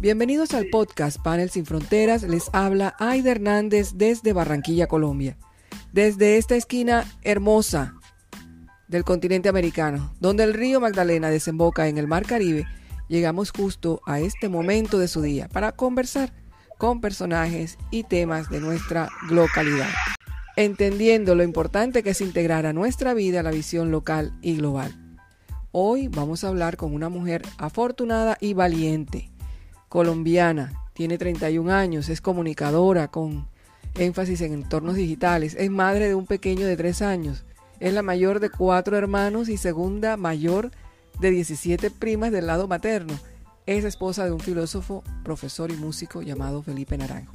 Bienvenidos al podcast Panel Sin Fronteras. Les habla Aida Hernández desde Barranquilla, Colombia. Desde esta esquina hermosa del continente americano, donde el río Magdalena desemboca en el Mar Caribe, llegamos justo a este momento de su día para conversar con personajes y temas de nuestra localidad, entendiendo lo importante que es integrar a nuestra vida la visión local y global. Hoy vamos a hablar con una mujer afortunada y valiente colombiana, tiene 31 años, es comunicadora con énfasis en entornos digitales, es madre de un pequeño de 3 años, es la mayor de cuatro hermanos y segunda mayor de 17 primas del lado materno. Es esposa de un filósofo, profesor y músico llamado Felipe Naranjo.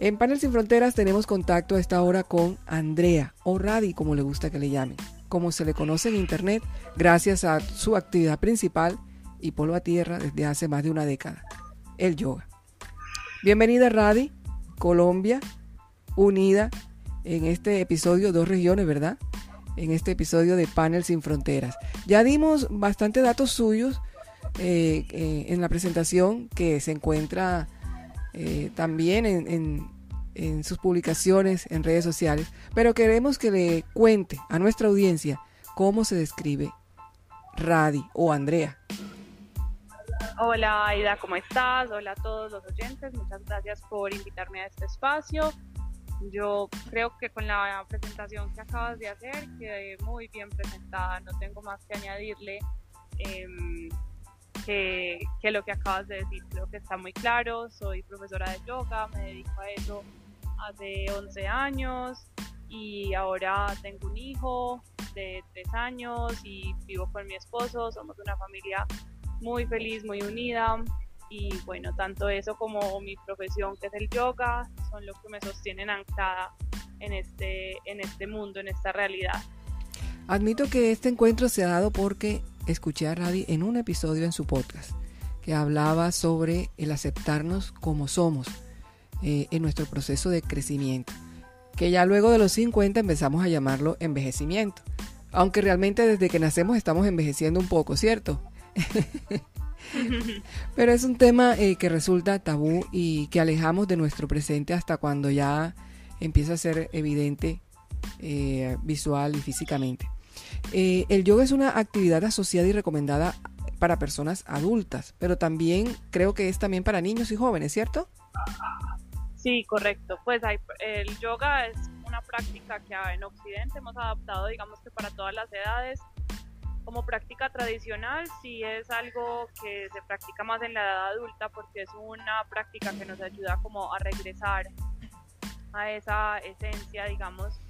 En Panel Sin Fronteras tenemos contacto a esta hora con Andrea, o Radi como le gusta que le llamen, como se le conoce en Internet, gracias a su actividad principal y polvo a tierra desde hace más de una década, el yoga. Bienvenida Radi, Colombia, unida en este episodio, dos regiones, ¿verdad? En este episodio de Panel Sin Fronteras. Ya dimos bastante datos suyos eh, eh, en la presentación que se encuentra eh, también en, en sus publicaciones en redes sociales, pero queremos que le cuente a nuestra audiencia cómo se describe Radi o Andrea. Hola Aida, ¿cómo estás? Hola a todos los oyentes, muchas gracias por invitarme a este espacio. Yo creo que con la presentación que acabas de hacer quedé muy bien presentada, no tengo más que añadirle em, que, que, lo que acabas de decir, creo que está muy claro, soy profesora de yoga, me dedico a eso hace 11 años y ahora tengo un hijo de 3 años y vivo con mi esposo, somos una familia muy feliz, muy unida y bueno, tanto eso como mi profesión que es el yoga son los que me sostienen anclada en este, en este mundo, en esta realidad. Admito que este encuentro se ha dado porque escuché a Radi en un episodio en su podcast que hablaba sobre el aceptarnos como somos eh, en nuestro proceso de crecimiento, que ya luego de los 50 empezamos a llamarlo envejecimiento, aunque realmente desde que nacemos estamos envejeciendo un poco, ¿cierto? Pero es un tema eh, que resulta tabú y que alejamos de nuestro presente hasta cuando ya empieza a ser evidente eh, visual y físicamente. Eh, el yoga es una actividad asociada y recomendada para personas adultas, pero también creo que es también para niños y jóvenes, ¿cierto? Sí, correcto. Pues el yoga es una práctica que en Occidente hemos adaptado, digamos que para todas las edades como práctica tradicional sí es algo que se practica más en la edad adulta porque es una práctica que nos ayuda como a regresar a esa esencia, digamos,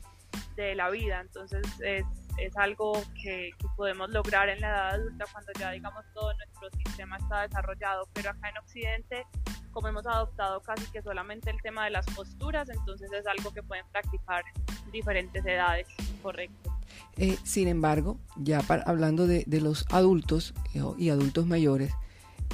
de la vida. Entonces es, es algo que, podemos lograr en la edad adulta cuando ya, digamos, todo nuestro sistema está desarrollado. Pero acá en Occidente, como hemos adoptado casi que solamente el tema de las posturas, entonces es algo que pueden practicar diferentes edades, correcto. Eh, sin embargo, ya hablando de, los adultos eh, y adultos mayores,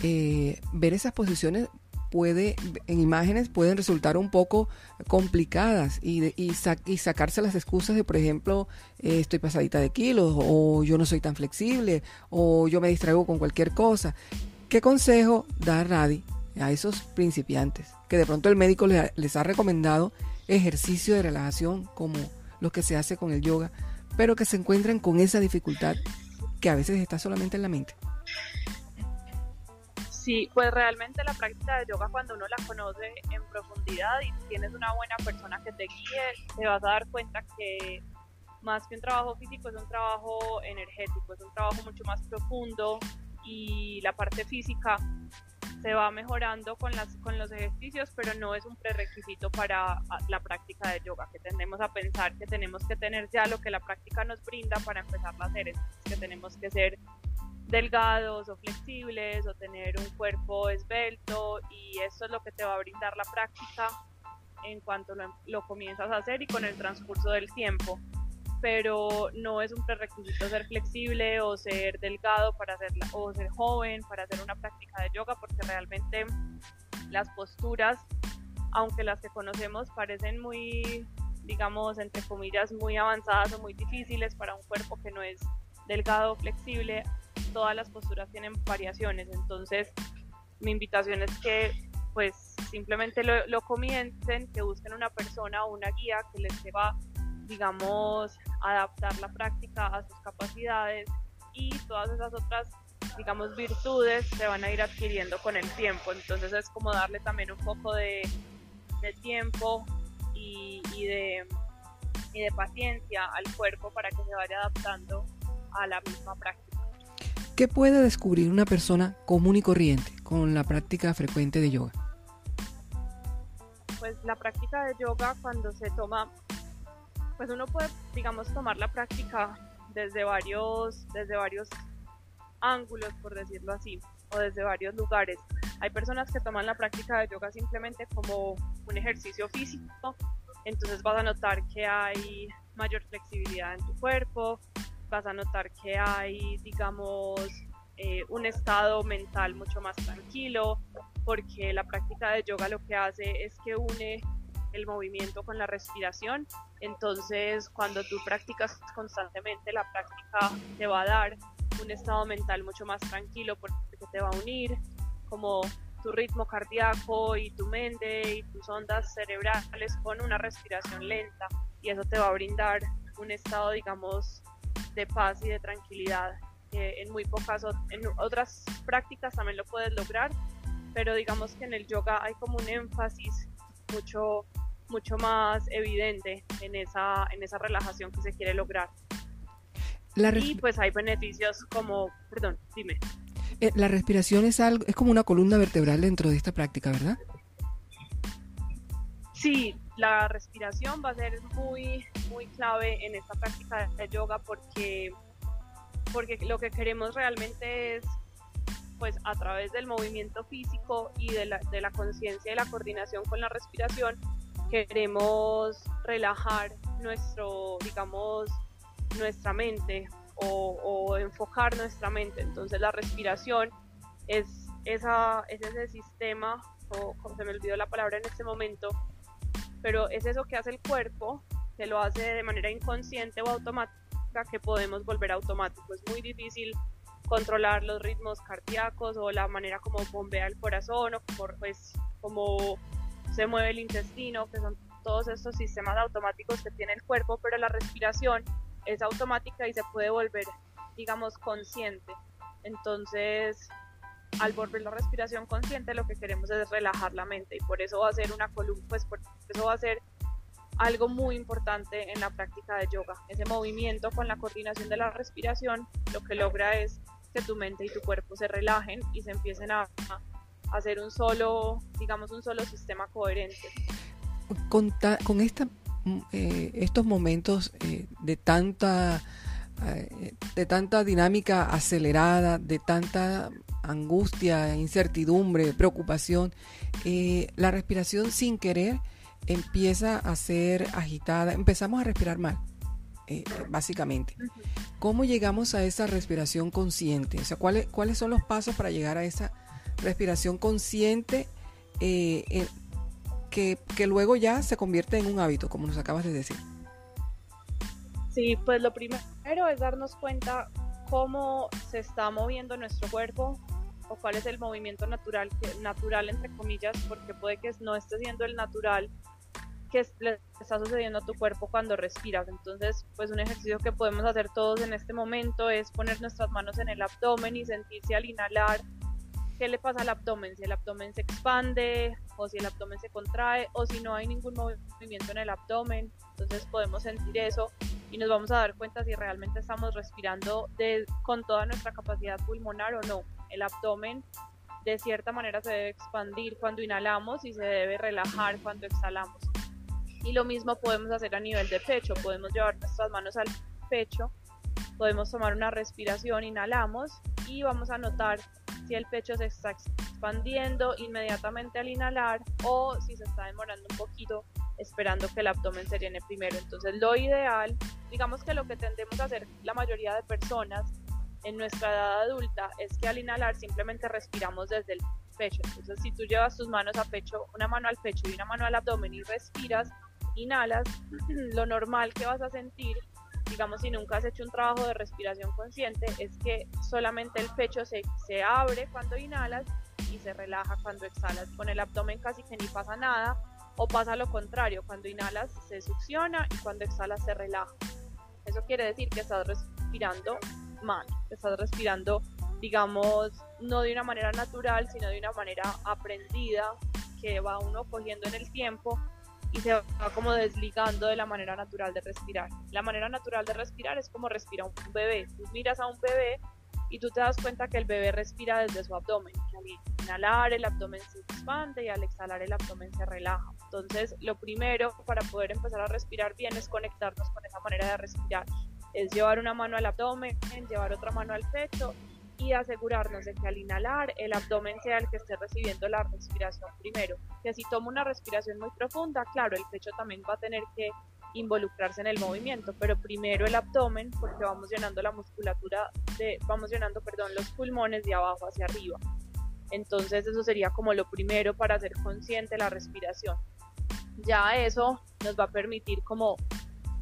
eh, ver esas posiciones puede, en imágenes pueden resultar un poco complicadas y, y, sacarse las excusas de, por ejemplo, estoy pasadita de kilos o yo no soy tan flexible o yo me distraigo con cualquier cosa. ¿Qué consejo da Radi a esos principiantes que de pronto el médico les ha recomendado ejercicio de relajación como lo que se hace con el yoga? Pero que se encuentran con esa dificultad que a veces está solamente en la mente. Sí, pues realmente la práctica de yoga cuando uno la conoce en profundidad y tienes una buena persona que te guíe, te vas a dar cuenta que más que un trabajo físico es un trabajo energético, es un trabajo mucho más profundo y la parte física se va mejorando con, las, con los ejercicios, pero no es un prerequisito para ah, la práctica de yoga, que tendemos a pensar que tenemos que tener ya lo que la práctica nos brinda para empezar a hacer, que tenemos que ser delgados o flexibles o tener un cuerpo esbelto y eso es lo que te va a brindar la práctica en cuanto lo, lo comienzas a hacer y con el transcurso del tiempo pero no es un prerequisito ser flexible o ser delgado para hacerla, o ser joven para hacer una práctica de yoga, porque realmente las posturas, aunque las que conocemos parecen muy, digamos, entre comillas, muy avanzadas o muy difíciles para un cuerpo que no es delgado o flexible, todas las posturas tienen variaciones, entonces mi invitación es que pues simplemente lo, comiencen, que busquen una persona o una guía que les sepa, digamos, adaptar la práctica a sus capacidades y todas esas otras digamos, virtudes se van a ir adquiriendo con el tiempo. Entonces es como darle también un poco de, tiempo y, de, y de paciencia al cuerpo para que se vaya adaptando a la misma práctica. ¿Qué puede descubrir una persona común y corriente con la práctica frecuente de yoga? Pues la práctica de yoga cuando se toma, pues uno puede, digamos, tomar la práctica desde varios, desde varios ángulos, por decirlo así, o desde varios lugares. Hay personas que toman la práctica de yoga simplemente como un ejercicio físico, entonces vas a notar que hay mayor flexibilidad en tu cuerpo, vas a notar que hay, digamos, eh, un estado mental mucho más tranquilo, porque la práctica de yoga lo que hace es que une el movimiento con la respiración. Entonces, cuando tú practicas constantemente, la práctica te va a dar un estado mental mucho más tranquilo porque te va a unir como tu ritmo cardíaco y tu mente y tus ondas cerebrales con una respiración lenta y eso te va a brindar un estado digamos de paz y de tranquilidad en muy pocas en otras prácticas también lo puedes lograr pero digamos que en el yoga hay como un énfasis mucho mucho más evidente en esa en esa relajación que se quiere lograr y pues hay beneficios como, perdón, dime. Eh, la respiración es algo, es como una columna vertebral dentro de esta práctica, ¿verdad? Sí, la respiración va a ser muy, muy clave en esta práctica de yoga porque, porque lo que queremos realmente es, pues a través del movimiento físico y de la, de la conciencia y la coordinación con la respiración, queremos relajar nuestro, digamos, nuestra mente o, enfocar nuestra mente. Entonces la respiración es, esa, es ese sistema, o como se me olvidó la palabra en este momento, pero es eso que hace el cuerpo, que lo hace de manera inconsciente o automática, que podemos volver automático. Es muy difícil controlar los ritmos cardíacos o la manera como bombea el corazón o como, pues, como se mueve el intestino, que son todos estos sistemas automáticos que tiene el cuerpo, pero la respiración es automática y se puede volver, digamos, consciente. Entonces, al volver la respiración consciente, lo que queremos es relajar la mente y por eso va a ser una columna, pues por eso va a ser algo muy importante en la práctica de yoga. Ese movimiento con la coordinación de la respiración lo que logra es que tu mente y tu cuerpo se relajen y se empiecen a, hacer un solo, digamos, un solo sistema coherente. Con, con esta Mm, eh, estos momentos eh, de tanta eh, de tanta dinámica acelerada, de tanta angustia, incertidumbre, preocupación, la respiración sin querer empieza a ser agitada, empezamos a respirar mal, básicamente. ¿Cómo llegamos a esa respiración consciente? O sea, ¿cuáles, ¿cuáles son los pasos para llegar a esa respiración consciente que, luego ya se convierte en un hábito, como nos acabas de decir. Sí, pues lo primero es darnos cuenta cómo se está moviendo nuestro cuerpo o cuál es el movimiento natural, natural entre comillas, porque puede que no esté siendo el natural que le está sucediendo a tu cuerpo cuando respiras. Entonces, pues un ejercicio que podemos hacer todos en este momento es poner nuestras manos en el abdomen y sentirse al inhalar qué le pasa al abdomen, si el abdomen se expande o si el abdomen se contrae o si no hay ningún movimiento en el abdomen. Entonces podemos sentir eso y nos vamos a dar cuenta si realmente estamos respirando con toda nuestra capacidad pulmonar o no. El abdomen de cierta manera se debe expandir cuando inhalamos y se debe relajar cuando exhalamos. Y lo mismo podemos hacer a nivel de pecho, podemos llevar nuestras manos al pecho, podemos tomar una respiración, inhalamos y vamos a notar si el pecho se está expandiendo inmediatamente al inhalar o si se está demorando un poquito esperando que el abdomen se llene primero. Entonces lo ideal, digamos que lo que tendemos a hacer la mayoría de personas en nuestra edad adulta es que al inhalar simplemente respiramos desde el pecho. Entonces si tú llevas tus manos a pecho, una mano al pecho y una mano al abdomen y respiras, inhalas, lo normal que vas a sentir digamos, si nunca has hecho un trabajo de respiración consciente, es que solamente el pecho se, se abre cuando inhalas y se relaja cuando exhalas. Con el abdomen casi que ni pasa nada o pasa lo contrario, cuando inhalas se succiona y cuando exhalas se relaja. Eso quiere decir que estás respirando mal, estás respirando, digamos, no de una manera natural, sino de una manera aprendida que va uno cogiendo en el tiempo y se va como desligando de la manera natural de respirar. La manera natural de respirar es como respira un bebé. Tú miras a un bebé y tú te das cuenta que el bebé respira desde su abdomen. al inhalar el abdomen se expande y al exhalar el abdomen se relaja. Entonces, lo primero para poder empezar a respirar bien es conectarnos con esa manera de respirar. Es llevar una mano al abdomen, llevar otra mano al pecho y asegurarnos de que al inhalar el abdomen sea el que esté recibiendo la respiración primero. Que si tomo una respiración muy profunda, claro, el pecho también va a tener que involucrarse en el movimiento, pero primero el abdomen porque vamos llenando la musculatura de vamos llenando, perdón, los pulmones de abajo hacia arriba. Entonces eso sería como lo primero para hacer consciente la respiración. Ya eso nos va a permitir como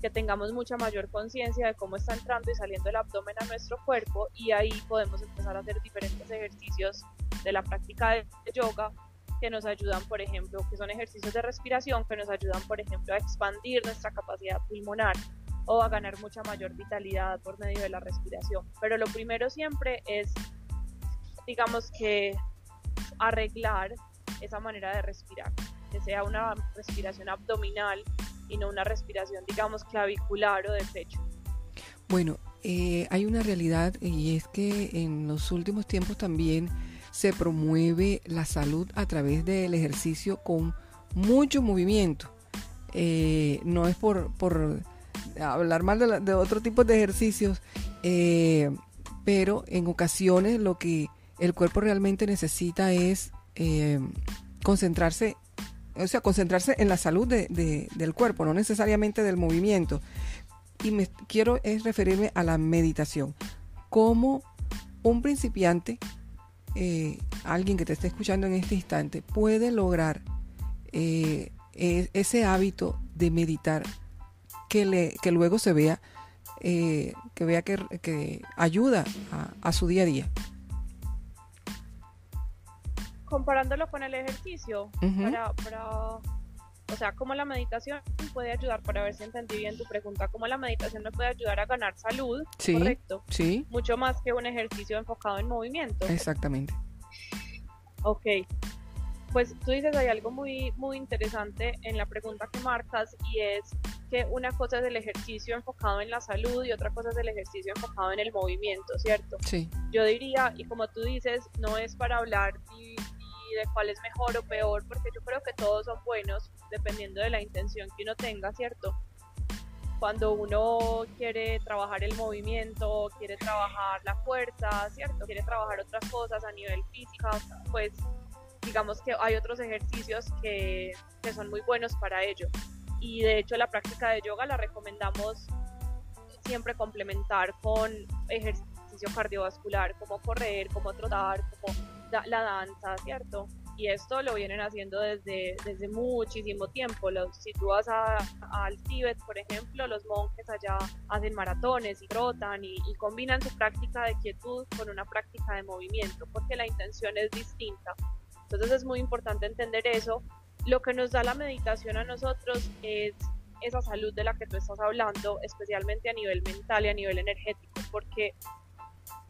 que tengamos mucha mayor conciencia de cómo está entrando y saliendo el abdomen a nuestro cuerpo y ahí podemos empezar a hacer diferentes ejercicios de la práctica de yoga que nos ayudan, por ejemplo, que son ejercicios de respiración que nos ayudan, por ejemplo, a expandir nuestra capacidad pulmonar o a ganar mucha mayor vitalidad por medio de la respiración. Pero lo primero siempre es, digamos que, arreglar esa manera de respirar, que sea una respiración abdominal y no una respiración, digamos, clavicular o de pecho. Bueno, eh, hay una realidad y es que en los últimos tiempos también se promueve la salud a través del ejercicio con mucho movimiento. Eh, no es por, por hablar mal de, otro tipo de ejercicios, eh, pero en ocasiones lo que el cuerpo realmente necesita es concentrarse o sea, concentrarse en la salud del cuerpo, no necesariamente del movimiento. Y me quiero es referirme a la meditación. Como un principiante, eh, alguien que te esté escuchando en este instante, puede lograr eh, e, ese hábito de meditar que, le, que luego se vea, eh, que vea que, ayuda a su día a día comparándolo con el ejercicio, para, o sea, cómo la meditación puede ayudar, para ver si entendí bien tu pregunta, cómo la meditación me puede ayudar a ganar salud, correcto, sí. mucho más que un ejercicio enfocado en movimiento. Exactamente. Ok, pues tú dices hay algo muy, muy interesante en la pregunta que marcas y es que una cosa es el ejercicio enfocado en la salud y otra cosa es el ejercicio enfocado en el movimiento, ¿cierto? Sí. Yo diría, y como tú dices, no es para hablar de cuál es mejor o peor, porque yo creo que todos son buenos dependiendo de la intención que uno tenga, ¿cierto? Cuando uno quiere trabajar el movimiento, quiere trabajar la fuerza, ¿cierto? Quiere trabajar otras cosas a nivel físico, pues digamos que hay otros ejercicios que, que son muy buenos para ello. Y de hecho la práctica de yoga la recomendamos siempre complementar con ejercicio cardiovascular, como correr, como trotar, como la danza, ¿cierto? Y esto lo vienen haciendo desde, desde muchísimo tiempo. Los, si tú vas al Tíbet, por ejemplo, los monjes allá hacen maratones y trotan y, y combinan su práctica de quietud con una práctica de movimiento, porque la intención es distinta. Entonces es muy importante entender eso. Lo que nos da la meditación a nosotros es esa salud de la que tú estás hablando, especialmente a nivel mental y a nivel energético, porque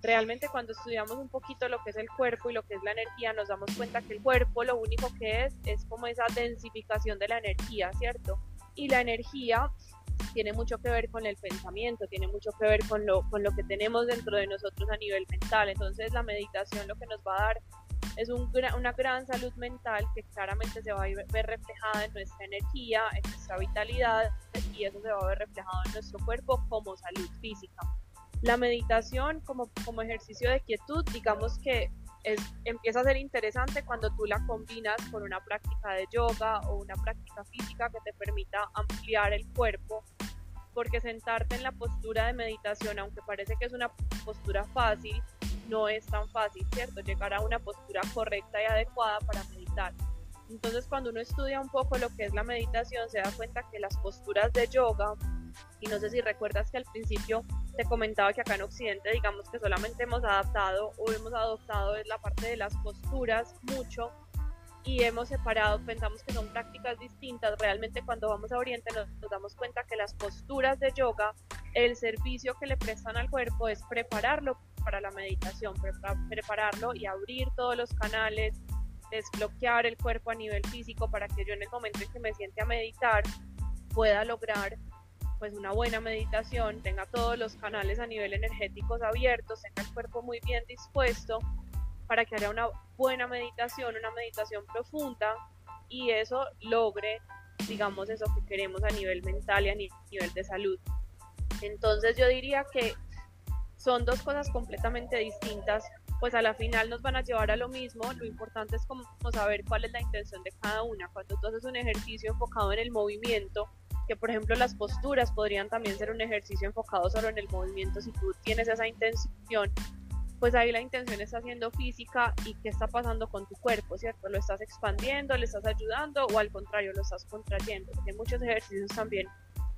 realmente cuando estudiamos un poquito lo que es el cuerpo y lo que es la energía, nos damos cuenta que el cuerpo lo único que es es como esa densificación de la energía, ¿cierto? Y la energía tiene mucho que ver con el pensamiento, tiene mucho que ver con lo, con lo que tenemos dentro de nosotros a nivel mental. Entonces la meditación lo que nos va a dar es un, una gran salud mental que claramente se va a ver reflejada en nuestra energía, en nuestra vitalidad y eso se va a ver reflejado en nuestro cuerpo como salud física. La meditación como, como ejercicio de quietud, digamos que es, empieza a ser interesante cuando tú la combinas con una práctica de yoga o una práctica física que te permita ampliar el cuerpo, porque sentarte en la postura de meditación, aunque parece que es una postura fácil, no es tan fácil, ¿cierto? Llegar a una postura correcta y adecuada para meditar. Entonces, cuando uno estudia un poco lo que es la meditación, se da cuenta que las posturas de yoga, y no sé si recuerdas que al principio te comentaba que acá en Occidente, digamos que solamente hemos adaptado o hemos adoptado la parte de las posturas mucho y hemos separado, pensamos que son prácticas distintas. Realmente cuando vamos a Oriente nos, damos cuenta que las posturas de yoga, el servicio que le prestan al cuerpo es prepararlo para la meditación, prepararlo y abrir todos los canales, desbloquear el cuerpo a nivel físico para que yo en el momento en que me siente a meditar pueda lograr pues una buena meditación, tenga todos los canales a nivel energéticos abiertos, tenga el cuerpo muy bien dispuesto para que haya una buena meditación, una meditación profunda y eso logre, digamos, eso que queremos a nivel mental y a nivel de salud. Entonces yo diría que son dos cosas completamente distintas, pues a la final nos van a llevar a lo mismo, lo importante es como saber cuál es la intención de cada una. Cuando tú haces un ejercicio enfocado en el movimiento, que por ejemplo las posturas podrían también ser un ejercicio enfocado solo en el movimiento, si tú tienes esa intención, pues ahí la intención está siendo física y qué está pasando con tu cuerpo, ¿cierto? ¿Lo estás expandiendo, le estás ayudando o al contrario lo estás contrayendo? Porque hay muchos ejercicios también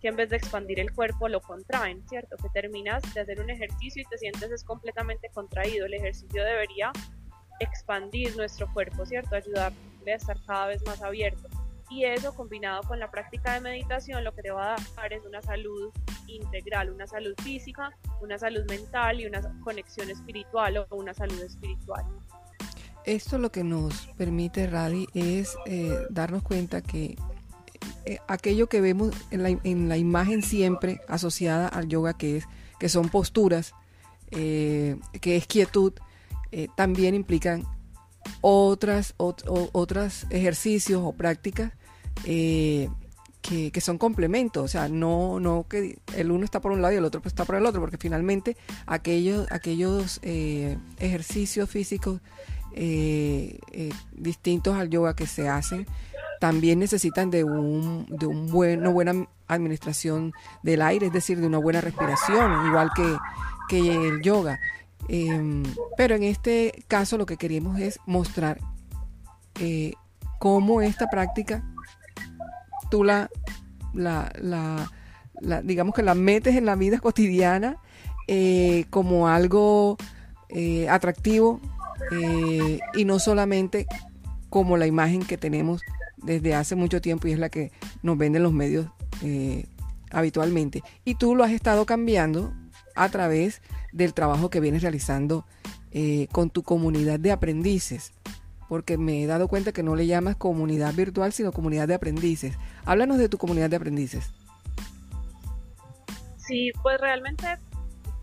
que en vez de expandir el cuerpo lo contraen, ¿cierto? Que terminas de hacer un ejercicio y te sientes es completamente contraído. El ejercicio debería expandir nuestro cuerpo, ¿cierto? Ayudarle a estar cada vez más abierto y eso combinado con la práctica de meditación lo que te va a dar es una salud integral, una salud física, una salud mental y una conexión espiritual o una salud espiritual. Esto lo que nos permite, Radi, es eh, darnos cuenta que eh, aquello que vemos en la, en la, imagen siempre asociada al yoga, que, es, que son posturas, eh, que es quietud, también implican otras, otros ejercicios o prácticas eh, que, son complementos, o sea, no, no que el uno está por un lado y el otro está por el otro, porque finalmente aquellos, aquellos eh, ejercicios físicos eh, distintos al yoga que se hacen también necesitan de, un, de un una buena administración del aire, es decir, de una buena respiración, igual que, que el yoga. Em, pero en este caso lo que queremos es mostrar cómo esta práctica tú la, la, la, digamos que la metes en la vida cotidiana eh, como algo eh, atractivo eh, y no solamente como la imagen que tenemos desde hace mucho tiempo y es la que nos venden los medios habitualmente. Y tú lo has estado cambiando a través del trabajo que vienes realizando con tu comunidad de aprendices porque me he dado cuenta que no le llamas comunidad virtual, sino comunidad de aprendices. Háblanos de tu comunidad de aprendices. Sí, pues realmente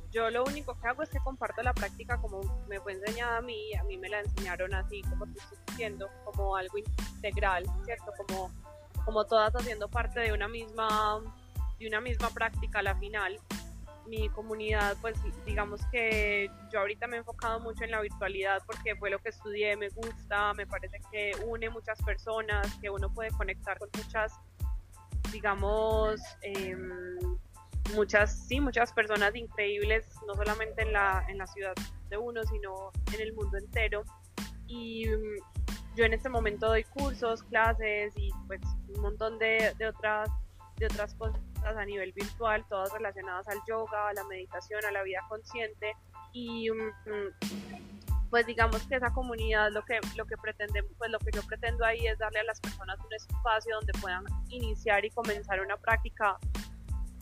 yo lo único que hago es que comparto la práctica como me fue enseñada a mí, a mí me la enseñaron así, como te estoy diciendo, como algo integral, ¿cierto? Como, como todas haciendo parte de una misma, de una misma práctica a la final mi comunidad, pues digamos que yo ahorita me he enfocado mucho en la virtualidad porque fue lo que estudié, me gusta, me parece que une muchas personas, que uno puede conectar con muchas, digamos, em, muchas, sí, muchas personas increíbles, no solamente en la, en la ciudad de uno, sino en el mundo entero. Y mm, yo en este momento doy cursos, clases y pues un montón de, de otras de otras cosas a nivel virtual, todas relacionadas al yoga, a la meditación, a la vida consciente. Y mm, pues digamos que esa comunidad lo que lo que pretende pues lo que yo pretendo ahí es darle a las personas un espacio donde puedan iniciar y comenzar una práctica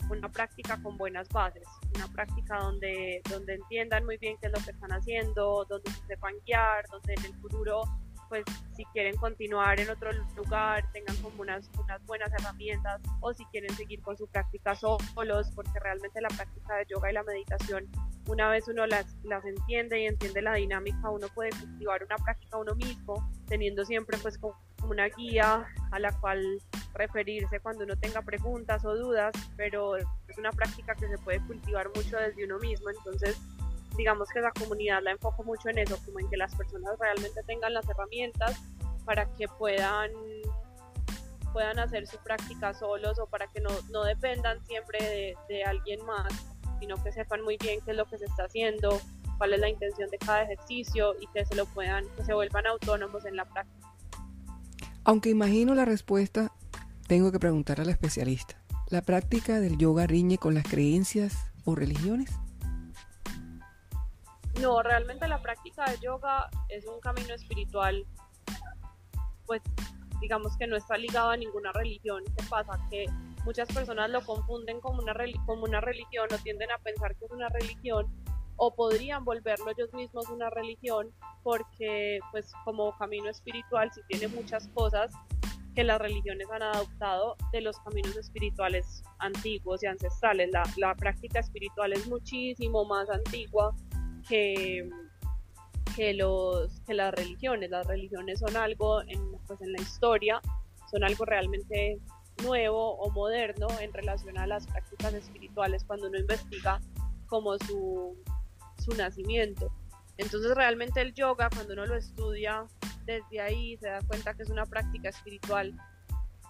una práctica con buenas bases, una práctica donde donde entiendan muy bien qué es lo que están haciendo, donde se sepan guiar, donde en el futuro pues si quieren continuar en otro lugar, tengan como unas, unas buenas herramientas o si quieren seguir con su práctica solos, porque realmente la práctica de yoga y la meditación, una vez uno las, las entiende y entiende la dinámica, uno puede cultivar una práctica uno mismo, teniendo siempre pues como una guía a la cual referirse cuando uno tenga preguntas o dudas, pero es una práctica que se puede cultivar mucho desde uno mismo, entonces digamos que esa comunidad la enfoco mucho en eso, como en que las personas realmente tengan las herramientas para que puedan puedan hacer su práctica solos o para que no, no dependan siempre de, de, alguien más, sino que sepan muy bien qué es lo que se está haciendo, cuál es la intención de cada ejercicio y que se lo puedan, que se vuelvan autónomos en la práctica. Aunque imagino la respuesta, tengo que preguntar a la especialista. ¿La práctica del yoga riñe con las creencias o religiones? No, realmente la práctica de yoga es un camino espiritual, pues digamos que no está ligado a ninguna religión. ¿Qué pasa? Que muchas personas lo confunden como una, como una religión o tienden a pensar que es una religión o podrían volverlo ellos mismos una religión porque pues como camino espiritual si tiene muchas cosas que las religiones han adoptado de los caminos espirituales antiguos y ancestrales. La, la práctica espiritual es muchísimo más antigua que, los, que las religiones. Las religiones son algo en, pues en la historia, son algo realmente nuevo o moderno en relación a las prácticas espirituales cuando uno investiga como su, su nacimiento. Entonces realmente el yoga, cuando uno lo estudia desde ahí, se da cuenta que es una práctica espiritual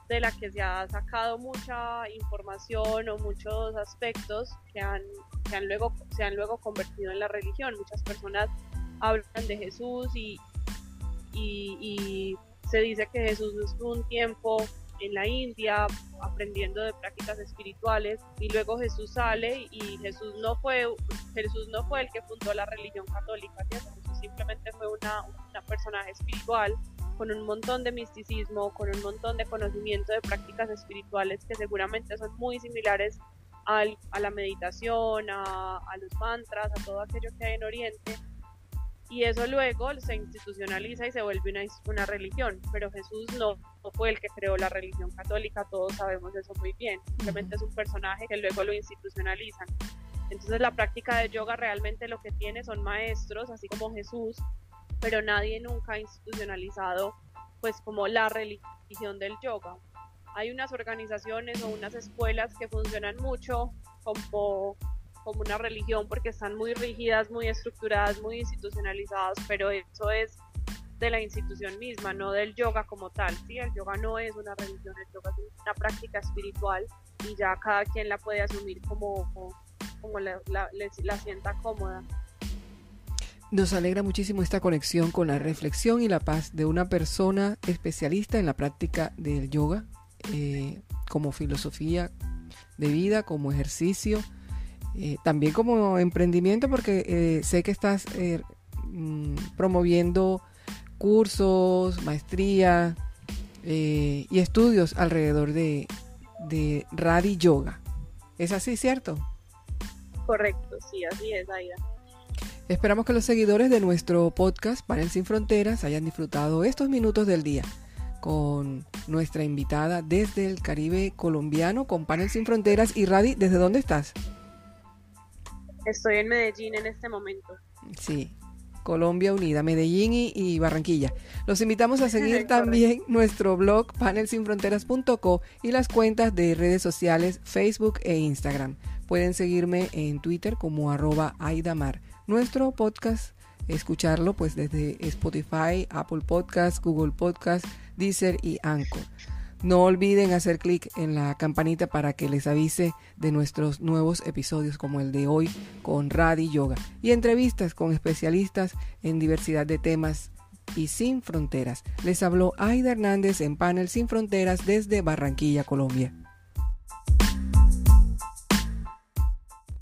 de la que se ha sacado mucha información o muchos aspectos que han, que han luego, se han luego convertido en la religión. Muchas personas hablan de Jesús y, se dice que Jesús estuvo un tiempo en la India aprendiendo de prácticas espirituales y luego Jesús sale y Jesús no fue Jesús no fue el que fundó la religión católica Jesús simplemente fue una, una personaje espiritual con un montón de misticismo con un montón de conocimiento de prácticas espirituales que seguramente son muy similares al, a la meditación a, a los mantras a todo aquello que hay en Oriente y eso luego se institucionaliza y se vuelve una, una religión, pero Jesús no, fue el que creó la religión católica, todos sabemos eso muy bien, simplemente es un personaje que luego lo institucionalizan. Entonces la práctica de yoga realmente lo que tiene son maestros, así como Jesús, pero nadie nunca ha institucionalizado pues como la religión del yoga. Hay unas organizaciones o unas escuelas que funcionan mucho como como una religión porque están muy rígidas, muy estructuradas, muy institucionalizadas, pero eso es de la institución misma, no del yoga como tal. ¿sí? El yoga no es una religión, el yoga es una práctica espiritual y ya cada quien la puede asumir como, como, la, la sienta cómoda. Nos alegra muchísimo esta conexión con la reflexión y la paz de una persona especialista en la práctica del yoga, eh, como filosofía de vida, como ejercicio, eh, también como emprendimiento porque eh, sé que estás mm, promoviendo cursos, maestría y estudios alrededor de, de Radi Yoga. ¿Es así, cierto? Correcto, sí, así es, Aida. Esperamos que los seguidores de nuestro podcast Panel Sin Fronteras hayan disfrutado estos minutos del día con nuestra invitada desde el Caribe colombiano con Panel Sin Fronteras. Y Radi, ¿desde dónde estás? Estoy en Medellín en este momento. Sí, Colombia Unida, Medellín y, Barranquilla. Los invitamos a seguir también nuestro blog panelsinfronteras.co y las cuentas de redes sociales Facebook e Instagram. Pueden seguirme en Twitter como arroba Aidamar. Nuestro podcast, escucharlo pues desde Spotify, Apple Podcast, Google Podcast, Deezer y Anchor. No olviden hacer clic en la campanita para que les avise de nuestros nuevos episodios como el de hoy con Radi Yoga y entrevistas con especialistas en diversidad de temas y sin fronteras. Les habló Aida Hernández en Panel Sin Fronteras desde Barranquilla, Colombia.